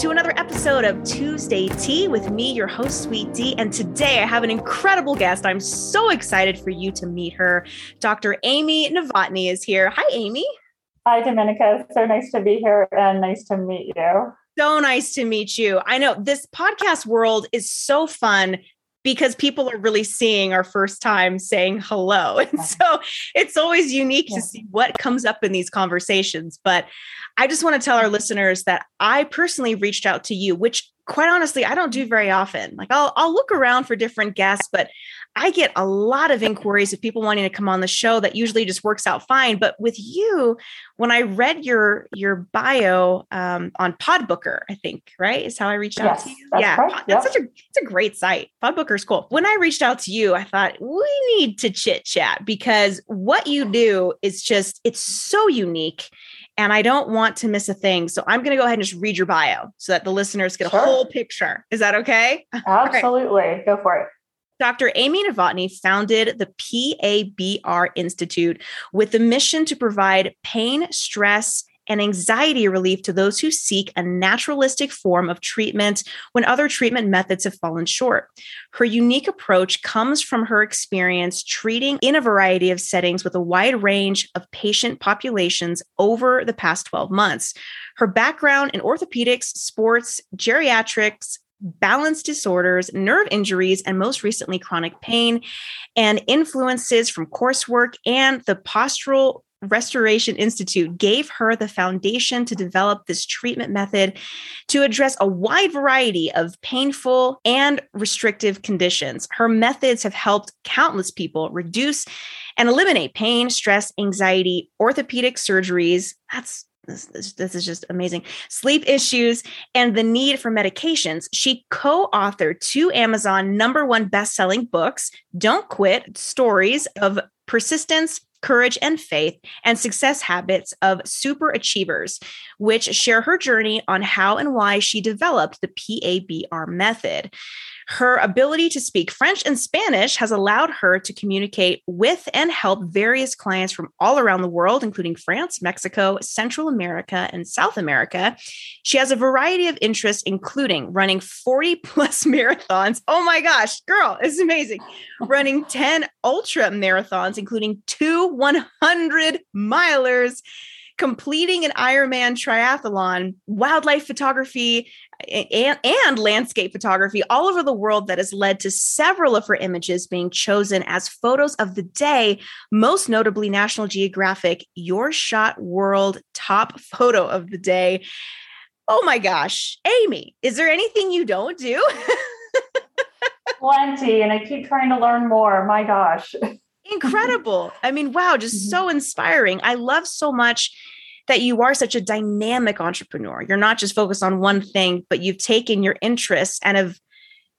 to another episode of Tuesday Tea with me, your host, Sweet D. And today I have an incredible guest. I'm so excited for you to meet her. Dr. Amy Novotny is here. Hi, Amy. Hi, Domenica. So nice to be here and nice to meet you. So nice to meet you. I know this podcast world is so fun because people are really seeing our first time saying hello. And so it's always unique yeah. to see what comes up in these conversations. But I just want to tell our listeners that I personally reached out to you, which quite honestly, I don't do very often. Like I'll I'll look around for different guests, but I get a lot of inquiries of people wanting to come on the show that usually just works out fine. But with you, when I read your your bio um, on Podbooker, I think right is how I reached out to you. That's yeah, that's yep. such a it's a great site. Podbooker is cool. When I reached out to you, I thought we need to chit chat because what you do is just it's so unique and I don't want to miss a thing. So I'm going to go ahead and just read your bio so that the listeners get a whole picture. Is that okay? Absolutely. right. Go for it. Dr. Amy Novotny founded the PABR Institute with the mission to provide pain, stress, and anxiety relief to those who seek a naturalistic form of treatment when other treatment methods have fallen short. Her unique approach comes from her experience treating in a variety of settings with a wide range of patient populations over the past 12 months. Her background in orthopedics, sports, geriatrics, balance disorders, nerve injuries, and most recently, chronic pain, and influences from coursework and the postural Restoration Institute gave her the foundation to develop this treatment method to address a wide variety of painful and restrictive conditions. Her methods have helped countless people reduce and eliminate pain, stress, anxiety, orthopedic surgeries. That's this, this, this, is just amazing. Sleep issues and the need for medications. She co authored two Amazon number one best selling books, Don't Quit Stories of Persistence, Courage and Faith, and Success Habits of Super Achievers, which share her journey on how and why she developed the PABR method. Her ability to speak French and Spanish has allowed her to communicate with and help various clients from all around the world, including France, Mexico, Central America, and South America. She has a variety of interests, including running 40 plus marathons. Oh my gosh, girl, it's amazing. running 10 ultra marathons, including two 100 milers completing an Ironman triathlon, wildlife photography, and, and, landscape photography all over the world that has led to several of her images being chosen as photos of the day, most notably National Geographic Your Shot World Top Photo of the Day. Oh my gosh, Amy, is there anything you don't do? Plenty, and I keep trying to learn more. My gosh. Incredible. I mean, wow, just mm-hmm. so inspiring. I love so much that you are such a dynamic entrepreneur. You're not just focused on one thing, but you've taken your interests and have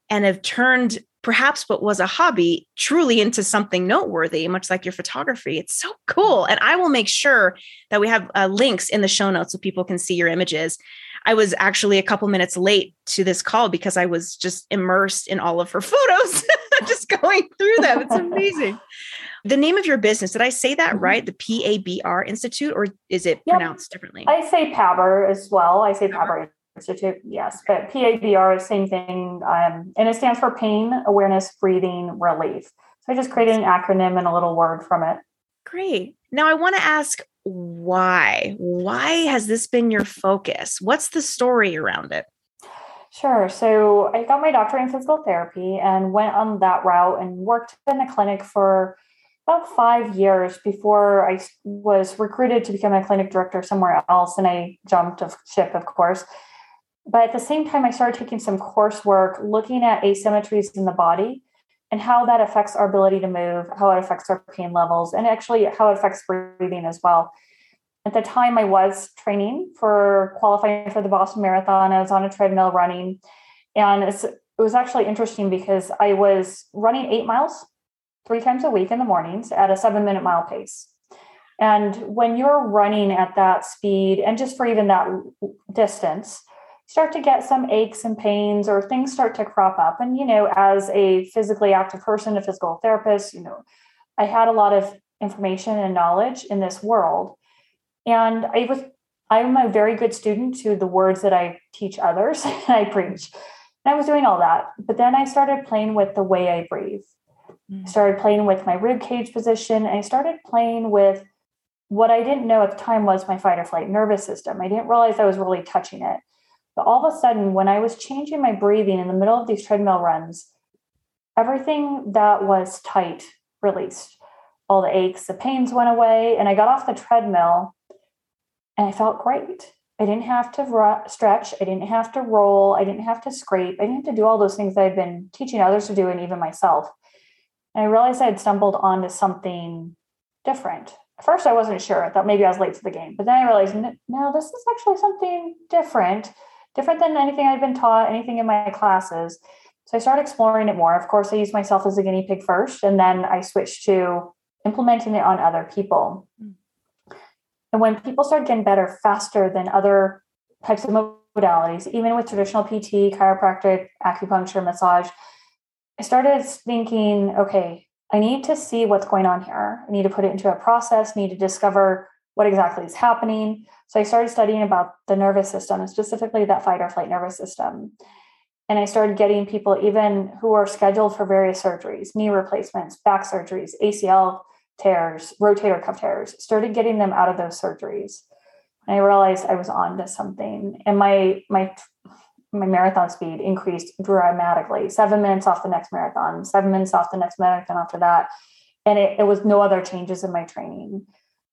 and have turned perhaps what was a hobby truly into something noteworthy, much like your photography. It's so cool. And I will make sure that we have uh, links in the show notes so people can see your images. I was actually a couple minutes late to this call because I was just immersed in all of her photos, just going through them. It's amazing. The name of your business, did I say that mm-hmm. right? The PABR Institute, or is it yep. pronounced differently? I say PABR as well. I say PABR Institute, yes, but PABR, same thing. Um, and it stands for Pain Awareness Breathing Relief. So I just created an acronym and a little word from it. Great. Now I want to ask why? Why has this been your focus? What's the story around it? Sure. So I got my doctorate in physical therapy and went on that route and worked in a clinic for about five years before I was recruited to become a clinic director somewhere else. And I jumped of ship, of course. But at the same time, I started taking some coursework looking at asymmetries in the body and how that affects our ability to move, how it affects our pain levels, and actually how it affects breathing as well. At the time, I was training for qualifying for the Boston Marathon. I was on a treadmill running. And it was actually interesting because I was running eight miles three times a week in the mornings at a seven minute mile pace. And when you're running at that speed, and just for even that distance, start to get some aches and pains or things start to crop up. And, you know, as a physically active person, a physical therapist, you know, I had a lot of information and knowledge in this world. And I was I'm a very good student to the words that I teach others and I preach. And I was doing all that. But then I started playing with the way I breathe. Mm. I started playing with my rib cage position. And I started playing with what I didn't know at the time was my fight or flight nervous system. I didn't realize I was really touching it. But all of a sudden, when I was changing my breathing in the middle of these treadmill runs, everything that was tight released. All the aches, the pains went away, and I got off the treadmill and I felt great. I didn't have to stretch. I didn't have to roll. I didn't have to scrape. I didn't have to do all those things that I've been teaching others to do and even myself. And I realized I had stumbled onto something different. At first, I wasn't sure. I thought maybe I was late to the game. But then I realized, no, this is actually something different, different than anything I've been taught, anything in my classes. So I started exploring it more. Of course, I used myself as a guinea pig first, and then I switched to implementing it on other people. Mm. And when people started getting better faster than other types of modalities, even with traditional PT, chiropractic, acupuncture, massage, I started thinking, okay, I need to see what's going on here. I need to put it into a process, need to discover what exactly is happening. So I started studying about the nervous system, and specifically that fight or flight nervous system. And I started getting people, even who are scheduled for various surgeries, knee replacements, back surgeries, ACL tears, rotator cuff tears, started getting them out of those surgeries. And I realized I was on to something. And my my my marathon speed increased dramatically. Seven minutes off the next marathon, seven minutes off the next marathon after that. And it, it was no other changes in my training.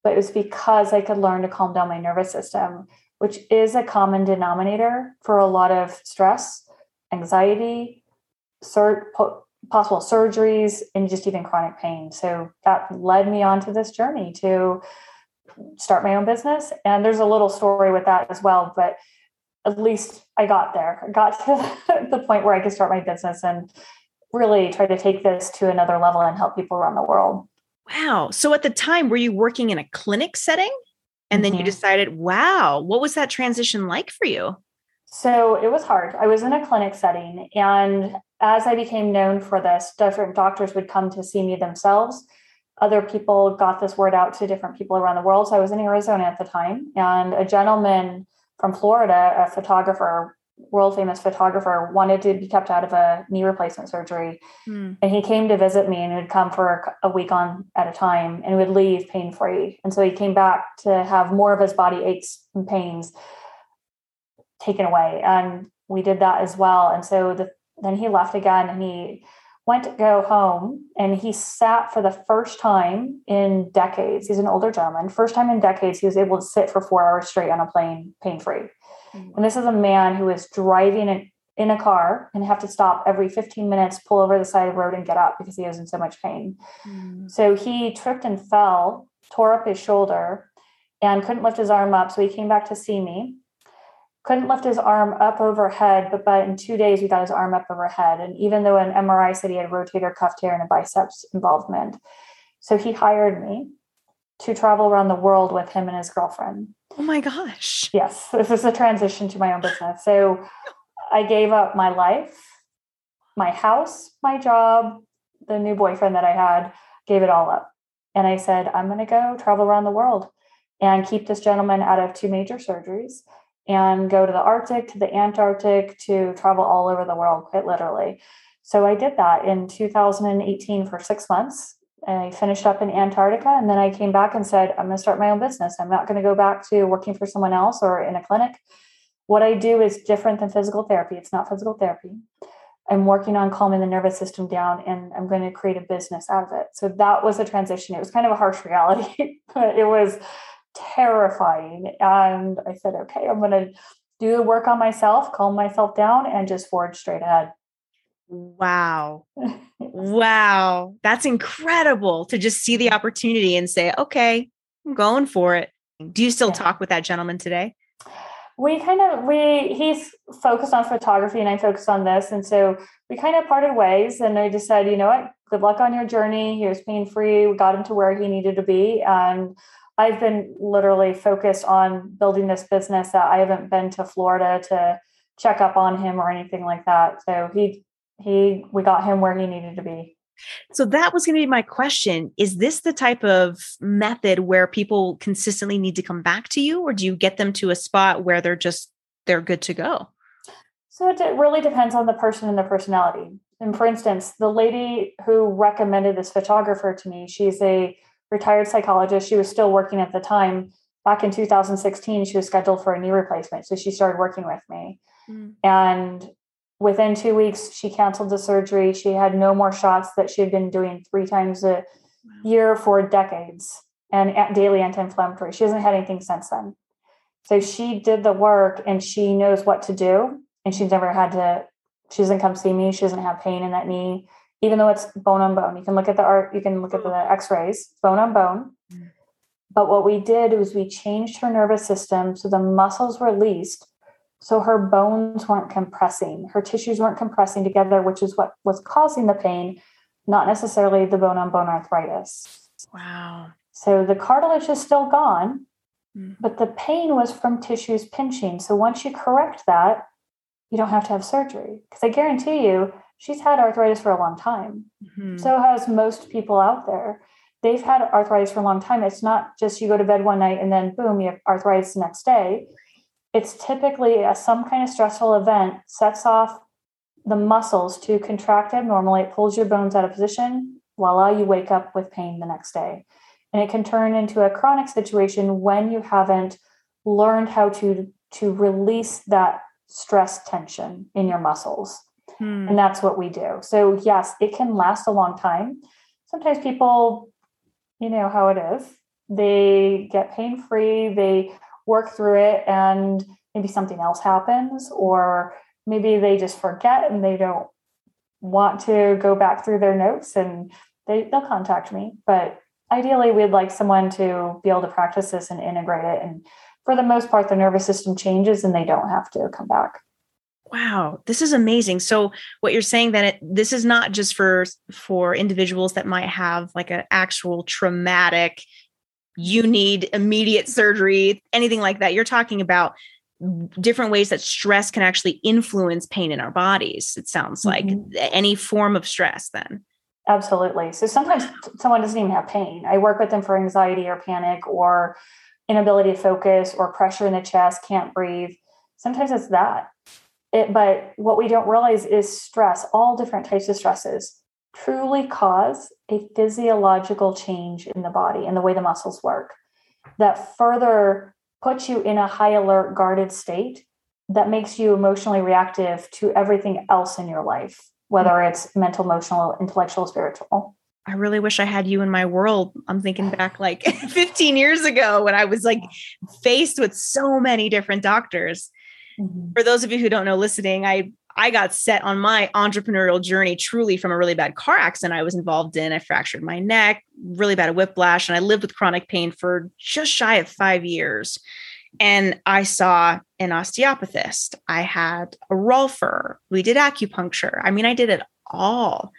But it was because I could learn to calm down my nervous system, which is a common denominator for a lot of stress, anxiety, sur- possible surgeries and just even chronic pain. So that led me on to this journey to start my own business. And there's a little story with that as well, but at least I got there. I got to the point where I could start my business and really try to take this to another level and help people around the world. Wow. So at the time, were you working in a clinic setting? And then mm-hmm. you decided, wow, what was that transition like for you? So it was hard. I was in a clinic setting, and as I became known for this, different doctors would come to see me themselves. Other people got this word out to different people around the world. So I was in Arizona at the time, and a gentleman from Florida, a photographer, world famous photographer, wanted to be kept out of a knee replacement surgery. Mm. And he came to visit me and would come for a week on at a time and would leave pain free. And so he came back to have more of his body aches and pains taken away. And we did that as well. And so the, then he left again and he went to go home and he sat for the first time in decades. He's an older gentleman. First time in decades, he was able to sit for four hours straight on a plane pain free. Mm-hmm. And this is a man who is driving in, in a car and have to stop every 15 minutes, pull over the side of the road and get up because he was in so much pain. Mm-hmm. So he tripped and fell, tore up his shoulder, and couldn't lift his arm up. So he came back to see me couldn't lift his arm up overhead, but, but in two days we got his arm up overhead. And even though an MRI said he had rotator cuff tear and a biceps involvement. So he hired me to travel around the world with him and his girlfriend. Oh my gosh. Yes, this is a transition to my own business. So I gave up my life, my house, my job, the new boyfriend that I had, gave it all up. And I said, I'm going to go travel around the world and keep this gentleman out of two major surgeries and go to the Arctic, to the Antarctic, to travel all over the world, quite literally. So I did that in 2018 for six months. I finished up in Antarctica and then I came back and said, I'm going to start my own business. I'm not going to go back to working for someone else or in a clinic. What I do is different than physical therapy. It's not physical therapy. I'm working on calming the nervous system down and I'm going to create a business out of it. So that was a transition. It was kind of a harsh reality, but it was terrifying. And I said, okay, I'm going to do the work on myself, calm myself down, and just forge straight ahead. Wow. wow. That's incredible to just see the opportunity and say, okay, I'm going for it. Do you still yeah. talk with that gentleman today? We kind of we he's focused on photography and I focused on this. And so we kind of parted ways and I just said, you know what, good luck on your journey. He was pain free. We got him to where he needed to be. And I've been literally focused on building this business that I haven't been to Florida to check up on him or anything like that. So he he we got him where he needed to be. So that was going to be my question. Is this the type of method where people consistently need to come back to you or do you get them to a spot where they're just they're good to go? So it really depends on the person and their personality. And for instance, the lady who recommended this photographer to me, she's a retired psychologist. She was still working at the time. Back in 2016, she was scheduled for a knee replacement. So she started working with me. Mm. And within two weeks, she canceled the surgery. She had no more shots that she had been doing three times a wow. year for decades and daily anti inflammatory. She hasn't had anything since then. So she did the work and she knows what to do. And she's never had to, she doesn't come see me. She doesn't have pain in that knee, even though it's bone on bone. You can look at the art, you can look at the x rays, bone on bone. Mm. But what we did was we changed her nervous system so the muscles were released so her bones weren't compressing, her tissues weren't compressing together, which is what was causing the pain, not necessarily the bone on bone arthritis. Wow. So the cartilage is still gone, mm. but the pain was from tissues pinching. So once you correct that, you don't have to have surgery. Because I guarantee you, she's had arthritis for a long time. Mm-hmm. So has most people out there. They've had arthritis for a long time. It's not just you go to bed one night and then boom, you have arthritis the next day it's typically a, some kind of stressful event sets off the muscles to contract abnormally. It pulls your bones out of position. Voila, you wake up with pain the next day. And it can turn into a chronic situation when you haven't learned how to, to release that stress tension in your muscles. Hmm. And that's what we do. So, yes, it can last a long time. Sometimes people, you know how it is, they get pain free, they work through it and maybe something else happens or maybe they just forget and they don't want to go back through their notes and they, they'll contact me but ideally we'd like someone to be able to practice this and integrate it and for the most part the nervous system changes and they don't have to come back wow this is amazing so what you're saying that it, this is not just for for individuals that might have like an actual traumatic you need immediate surgery, anything like that. You're talking about different ways that stress can actually influence pain in our bodies. It sounds like mm-hmm. any form of stress, then. Absolutely. So sometimes someone doesn't even have pain. I work with them for anxiety or panic or inability to focus or pressure in the chest, can't breathe. Sometimes it's that. It, but what we don't realize is stress, all different types of stresses truly cause a physiological change in the body and the way the muscles work that further puts you in a high alert, guarded state that makes you emotionally reactive to everything else in your life, whether mm. it's mental, emotional, intellectual, spiritual. I really wish I had you in my world. I'm thinking back like 15 years ago when I was like faced with so many different doctors. Mm-hmm. For those of you who don't know listening, I I got set on my entrepreneurial journey truly from a really bad car accident I was involved in. I fractured my neck, really bad a whiplash, and I lived with chronic pain for just shy of five years. And I saw an osteopathist. I had a rolfer. We did acupuncture. I mean, I did it all.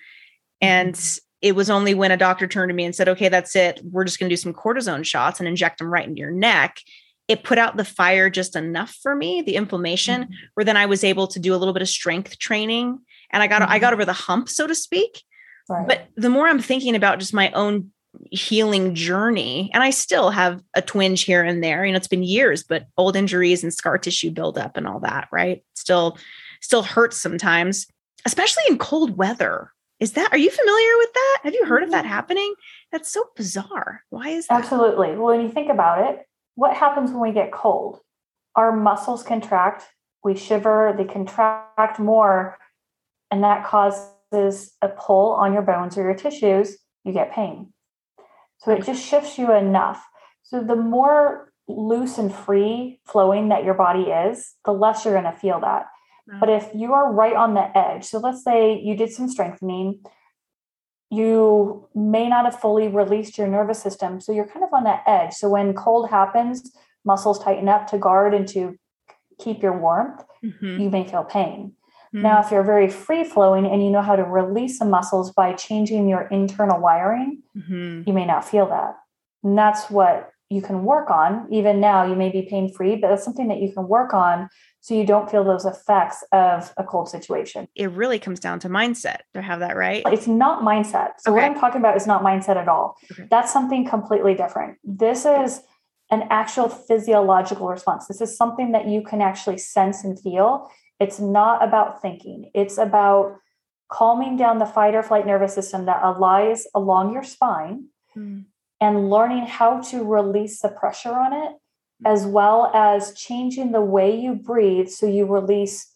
And it was only when a doctor turned to me and said, okay, that's it. We're just going to do some cortisone shots and inject them right into your neck it put out the fire just enough for me, the inflammation, mm-hmm. where then I was able to do a little bit of strength training and I got mm-hmm. I got mm-hmm. over the hump, so to speak. Right. But the more I'm thinking about just my own healing journey, and I still have a twinge here and there. You know, it's been years, but old injuries and scar tissue buildup and all that, right? Still, still hurts sometimes, especially in cold weather. Is that are you familiar with that? Have you heard of that mm-hmm. happening? That's so bizarre. Why is that? Absolutely. Well, when you think about it, what happens when we get cold? Our muscles contract, we shiver, they contract more, and that causes a pull on your bones or your tissues. You get pain. So it just shifts you enough. So the more loose and free flowing that your body is, the less you're going to feel that. But if you are right on the edge, so let's say you did some strengthening, you may not have fully released your nervous system. So you're kind of on that edge. So when cold happens, muscles tighten up to guard and to keep your warmth, mm-hmm. you may feel pain. Mm-hmm. Now, if you're very free flowing and you know how to release the muscles by changing your internal wiring, mm-hmm. you may not feel that. And that's what you can work on. Even now, you may be pain free, but that's something that you can work on so you don't feel those effects of a cold situation. It really comes down to mindset. Do I have that right? It's not mindset. So, okay. what I'm talking about is not mindset at all. Okay. That's something completely different. This is an actual physiological response. This is something that you can actually sense and feel. It's not about thinking, it's about calming down the fight or flight nervous system that lies along your spine mm. And learning how to release the pressure on it, as well as changing the way you breathe so you release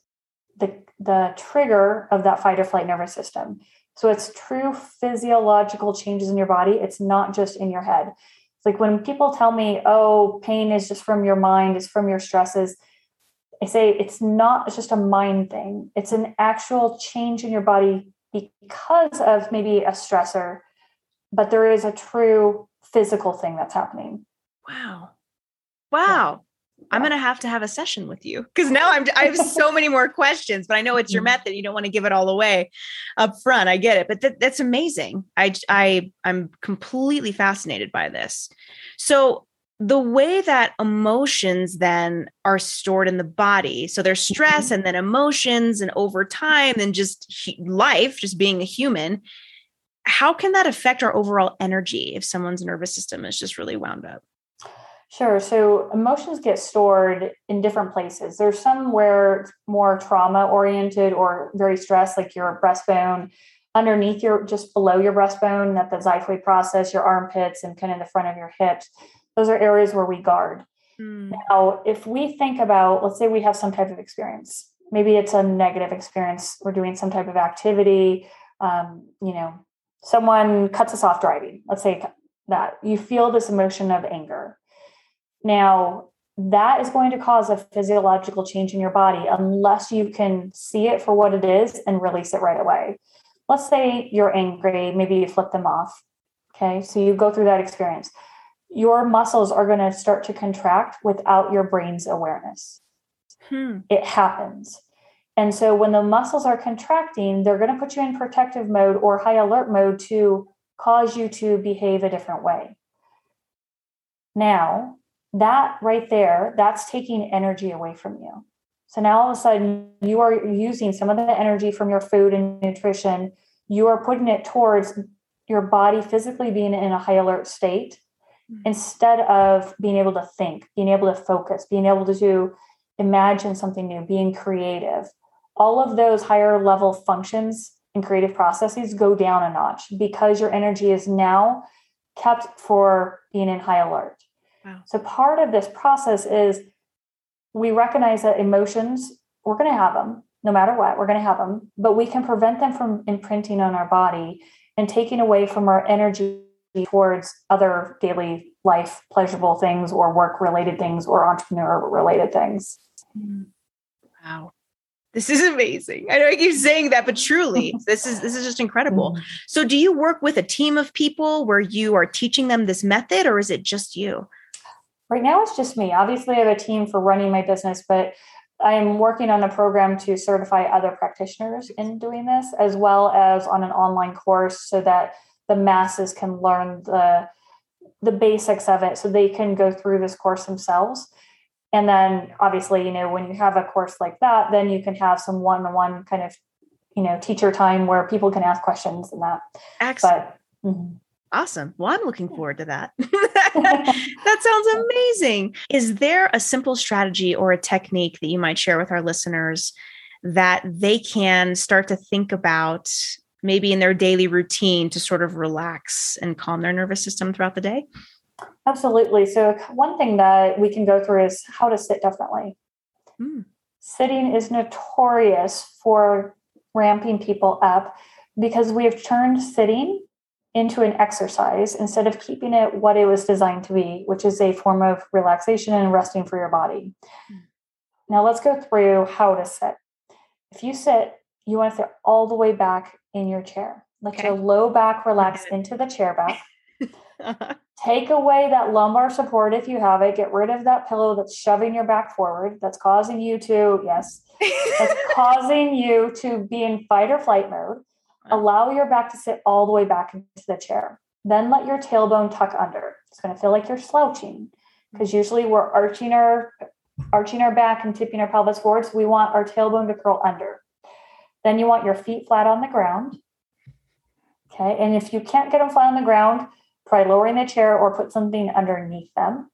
the, the trigger of that fight or flight nervous system. So it's true physiological changes in your body. It's not just in your head. It's like when people tell me, oh, pain is just from your mind, it's from your stresses. I say it's not, it's just a mind thing. It's an actual change in your body because of maybe a stressor, but there is a true physical thing that's happening. Wow. Wow. I'm going to have to have a session with you because now I'm, I have so many more questions, but I know it's your mm-hmm. method. You don't want to give it all away up front. I get it, but that, that's amazing. I, I, I'm completely fascinated by this. So the way that emotions then are stored in the body so there's stress mm-hmm. and then emotions and over time and just life just being a human how can that affect our overall energy if someone's nervous system is just really wound up Sure. So emotions get stored in different places. There's some where it's more trauma oriented or very stressed, like your breastbone, underneath your, just below your breastbone, at the xiphoid process, your armpits, and kind of the front of your hips. Those are areas where we guard. Mm. Now, if we think about, let's say we have some type of experience, maybe it's a negative experience. We're doing some type of activity. Um, you know, someone cuts us off driving. Let's say that you feel this emotion of anger now, that is going to cause a physiological change in your body unless you can see it for what it is and release it right away. Let's say you're angry, maybe you flip them off. Okay, so you go through that experience. Your muscles are going to start to contract without your brain's awareness. Hmm. It happens. And so when the muscles are contracting, they're going to put you in protective mode or high alert mode to cause you to behave a different way. Now, that right there, that's taking energy away from you. So now all of a sudden you are using some of the energy from your food and nutrition, you are putting it towards your body physically being in a high alert state mm-hmm. instead of being able to think, being able to focus, being able to imagine something new, being creative. All of those higher level functions and creative processes go down a notch because your energy is now kept for being in high alert. Wow. So part of this process is we recognize that emotions, we're going to have them no matter what, we're going to have them, but we can prevent them from imprinting on our body and taking away from our energy towards other daily life pleasurable things or work related things or entrepreneur related things. Mm. Wow. This is amazing. I know I keep saying that, but truly, this is this is just incredible. Mm. So do you work with a team of people where you are teaching them this method or is it just you? Right now, it's just me. Obviously, I have a team for running my business, but I'm working on a program to certify other practitioners in doing this, as well as on an online course so that the masses can learn the the basics of it so they can go through this course themselves. And then obviously, you know, when you have a course like that, then you can have some one-on-one kind of, you know, teacher time where people can ask questions and that. Excellent. But, mm-hmm. Awesome. Well, I'm looking forward to that. that sounds amazing. Is there a simple strategy or a technique that you might share with our listeners that they can start to think about maybe in their daily routine to sort of relax and calm their nervous system throughout the day? Absolutely. So, one thing that we can go through is how to sit differently. Mm. Sitting is notorious for ramping people up because we have turned sitting into an exercise instead of keeping it what it was designed to be, which is a form of relaxation and resting for your body. Mm. Now, let's go through how to sit. If you sit, you want to sit all the way back in your chair. Let okay. your low back relax into the chair back. Take away that lumbar support if you have it. Get rid of that pillow that's shoving your back forward. That's causing you to, yes, that's causing you to be in fight or flight mode allow your back to sit all the way back into the chair. Then let your tailbone tuck under. It's going to feel like you're slouching because usually we're arching our arching our back and tipping our pelvis forward. So we want our tailbone to curl under. Then you want your feet flat on the ground. Okay. And if you can't get them flat on the ground, try lowering the chair or put something underneath them.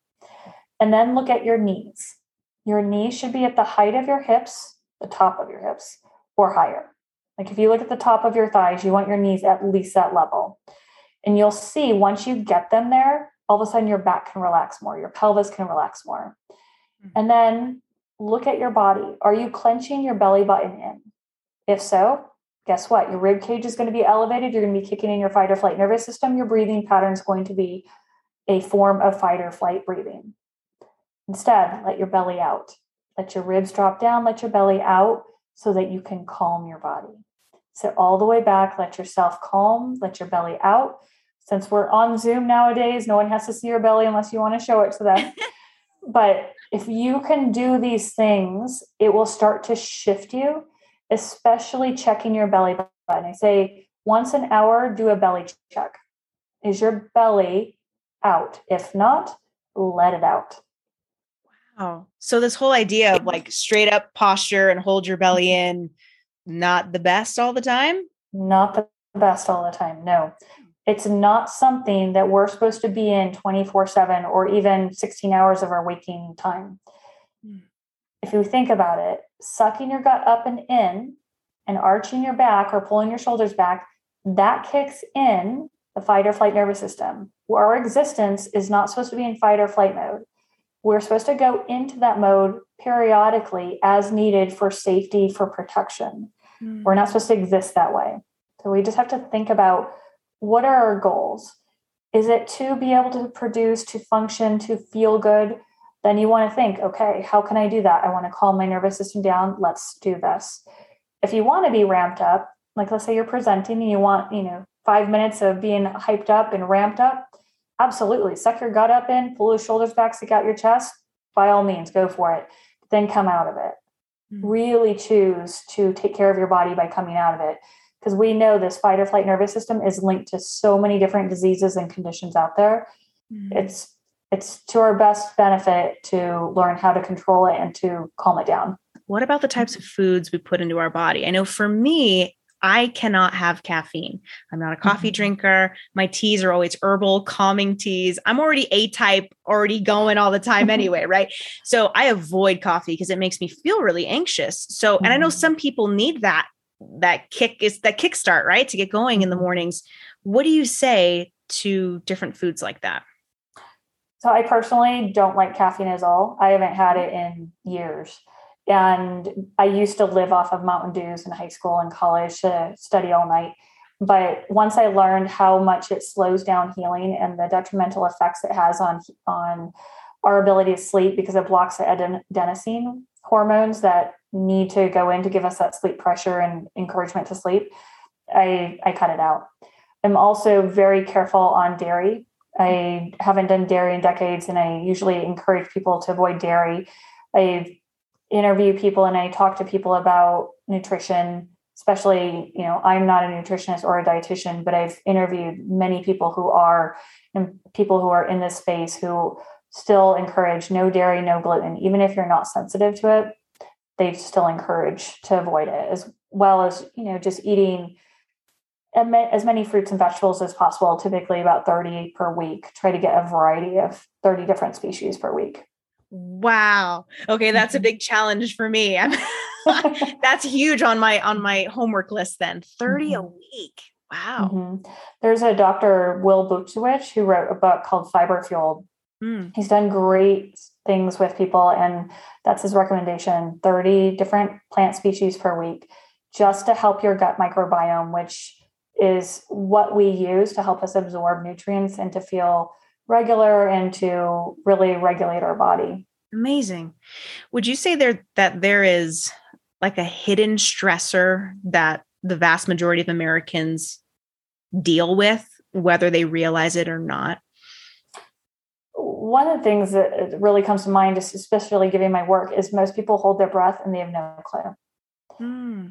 And then look at your knees. Your knees should be at the height of your hips, the top of your hips, or higher. Like if you look at the top of your thighs, you want your knees at least that level. And you'll see once you get them there, all of a sudden your back can relax more, your pelvis can relax more. Mm-hmm. And then look at your body. Are you clenching your belly button in? If so, guess what? Your rib cage is going to be elevated. You're going to be kicking in your fight or flight nervous system. Your breathing pattern is going to be a form of fight or flight breathing. Instead, let your belly out. Let your ribs drop down, let your belly out so that you can calm your body. Sit all the way back, let yourself calm, let your belly out. Since we're on Zoom nowadays, no one has to see your belly unless you want to show it to them. but if you can do these things, it will start to shift you, especially checking your belly button. I say once an hour, do a belly check. Is your belly out? If not, let it out. Wow. so this whole idea of like straight up posture and hold your belly in, not the best all the time? Not the best all the time. No. It's not something that we're supposed to be in 24 7 or even 16 hours of our waking time. Hmm. If you think about it, sucking your gut up and in and arching your back or pulling your shoulders back, that kicks in the fight or flight nervous system. Our existence is not supposed to be in fight or flight mode we're supposed to go into that mode periodically as needed for safety, for protection. Mm. We're not supposed to exist that way. So we just have to think about what are our goals? Is it to be able to produce, to function, to feel good? Then you want to think, okay, how can I do that? I want to calm my nervous system down. Let's do this. If you want to be ramped up, like let's say you're presenting and you want, you know, five minutes of being hyped up and ramped up, Absolutely. Suck your gut up in, pull those shoulders back, stick out your chest. By all means, go for it. Then come out of it. Mm-hmm. Really choose to take care of your body by coming out of it. Because we know this fight or flight nervous system is linked to so many different diseases and conditions out there. Mm-hmm. It's it's to our best benefit to learn how to control it and to calm it down. What about the types of foods we put into our body? I know for me, I cannot have caffeine. I'm not a coffee mm-hmm. drinker. My teas are always herbal, calming teas. I'm already A type, already going all the time anyway, right? So I avoid coffee because it makes me feel really anxious. So, and I know mm-hmm. some people need that that kick is that kickstart, right? To get going in the mm-hmm. mornings. What do you say to different foods like that? So I personally don't like caffeine at all. I haven't had it in years. And I used to live off of Mountain Dews in high school and college to study all night. But once I learned how much it slows down healing and the detrimental effects it has on on our ability to sleep because it blocks the adenosine hormones that need to go in to give us that sleep pressure and encouragement to sleep, I, I cut it out. I'm also very careful on dairy. I haven't done dairy in decades, and I usually encourage people to avoid dairy. I interview people and I talk to people about nutrition, especially, you know, I'm not a nutritionist or a dietitian, but I've interviewed many people who are and people who are in this space who still encourage no dairy, no gluten, even if you're not sensitive to it, they still encourage to avoid it as well as, you know, just eating as many fruits and vegetables as possible, typically about 30 per week. Try to get a variety of 30 different species per week. Wow. Okay, that's a mm-hmm. big challenge for me. that's huge on my on my homework list then. 30 mm-hmm. a week. Wow. Mm-hmm. There's a Dr. Will Bulsiewicz who wrote a book called Fiber Fueled. Mm. He's done great things with people and that's his recommendation, 30 different plant species per week just to help your gut microbiome which is what we use to help us absorb nutrients and to feel regular and to really regulate our body. Amazing. Would you say there that there is like a hidden stressor that the vast majority of Americans deal with, whether they realize it or not? One of the things that really comes to mind, especially giving my work, is most people hold their breath and they have no clue. Hmm.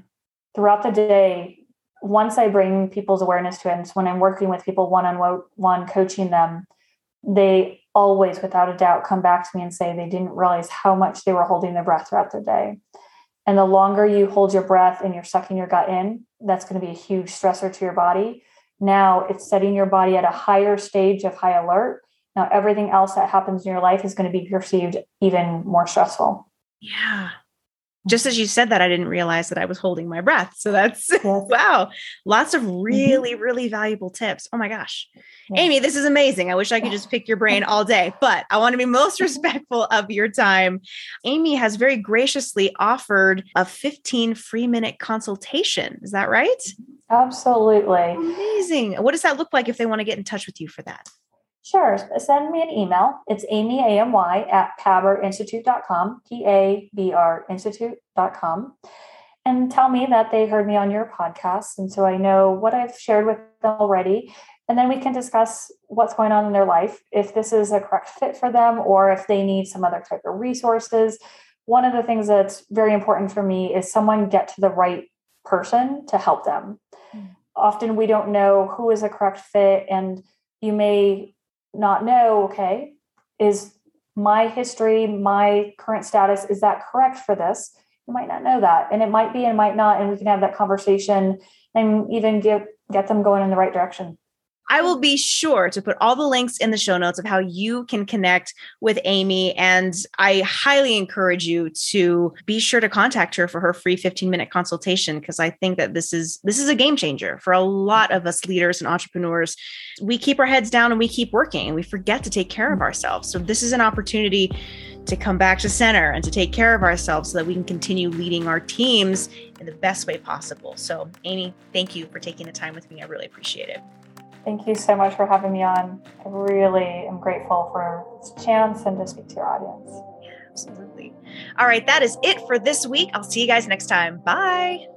Throughout the day, once I bring people's awareness to it, and when I'm working with people one on one, coaching them, they always, without a doubt, come back to me and say they didn't realize how much they were holding their breath throughout their day. And the longer you hold your breath and you're sucking your gut in, that's going to be a huge stressor to your body. Now it's setting your body at a higher stage of high alert. Now everything else that happens in your life is going to be perceived even more stressful. Yeah just as you said that, I didn't realize that I was holding my breath. So that's yes. wow. Lots of mm-hmm. really, mm-hmm. really valuable tips. Oh my gosh. Yes. Amy, this is amazing. I wish I could just pick your brain all day, but I want to be most respectful of your time. Amy has very graciously offered a 15 free minute consultation. Is that right? Absolutely. Amazing. What does that look like if they want to get in touch with you for that? Sure. Send me an email. It's Amy, A-M-Y, at pabrinstitute.com, P-A-B-R institute.com. And tell me that they heard me on your podcast. And so I know what I've shared with them already. And then we can discuss what's going on in their life, if this is a correct fit for them, or if they need some other type of resources. One of the things that's very important for me is someone get to the right person to help them. Mm. Often we don't know who is a correct fit, and you may not know okay is my history my current status is that correct for this? You might not know that and it might be and might not and we can have that conversation and even get get them going in the right direction I will be sure to put all the links in the show notes of how you can connect with Amy. And I highly encourage you to be sure to contact her for her free 15 minute consultation because I think that this is this is a game changer for a lot of us leaders and entrepreneurs. We keep our heads down and we keep working and we forget to take care of mm. ourselves. So this is an opportunity to come back to center and to take care of ourselves so that we can continue leading our teams in the best way possible. So, Amy, thank you for taking the time with me. I really appreciate it. Thank you so much for having me on. I really am grateful for this chance and to speak to your audience. Absolutely. All right, that is it for this week. I'll see you guys next time. Bye.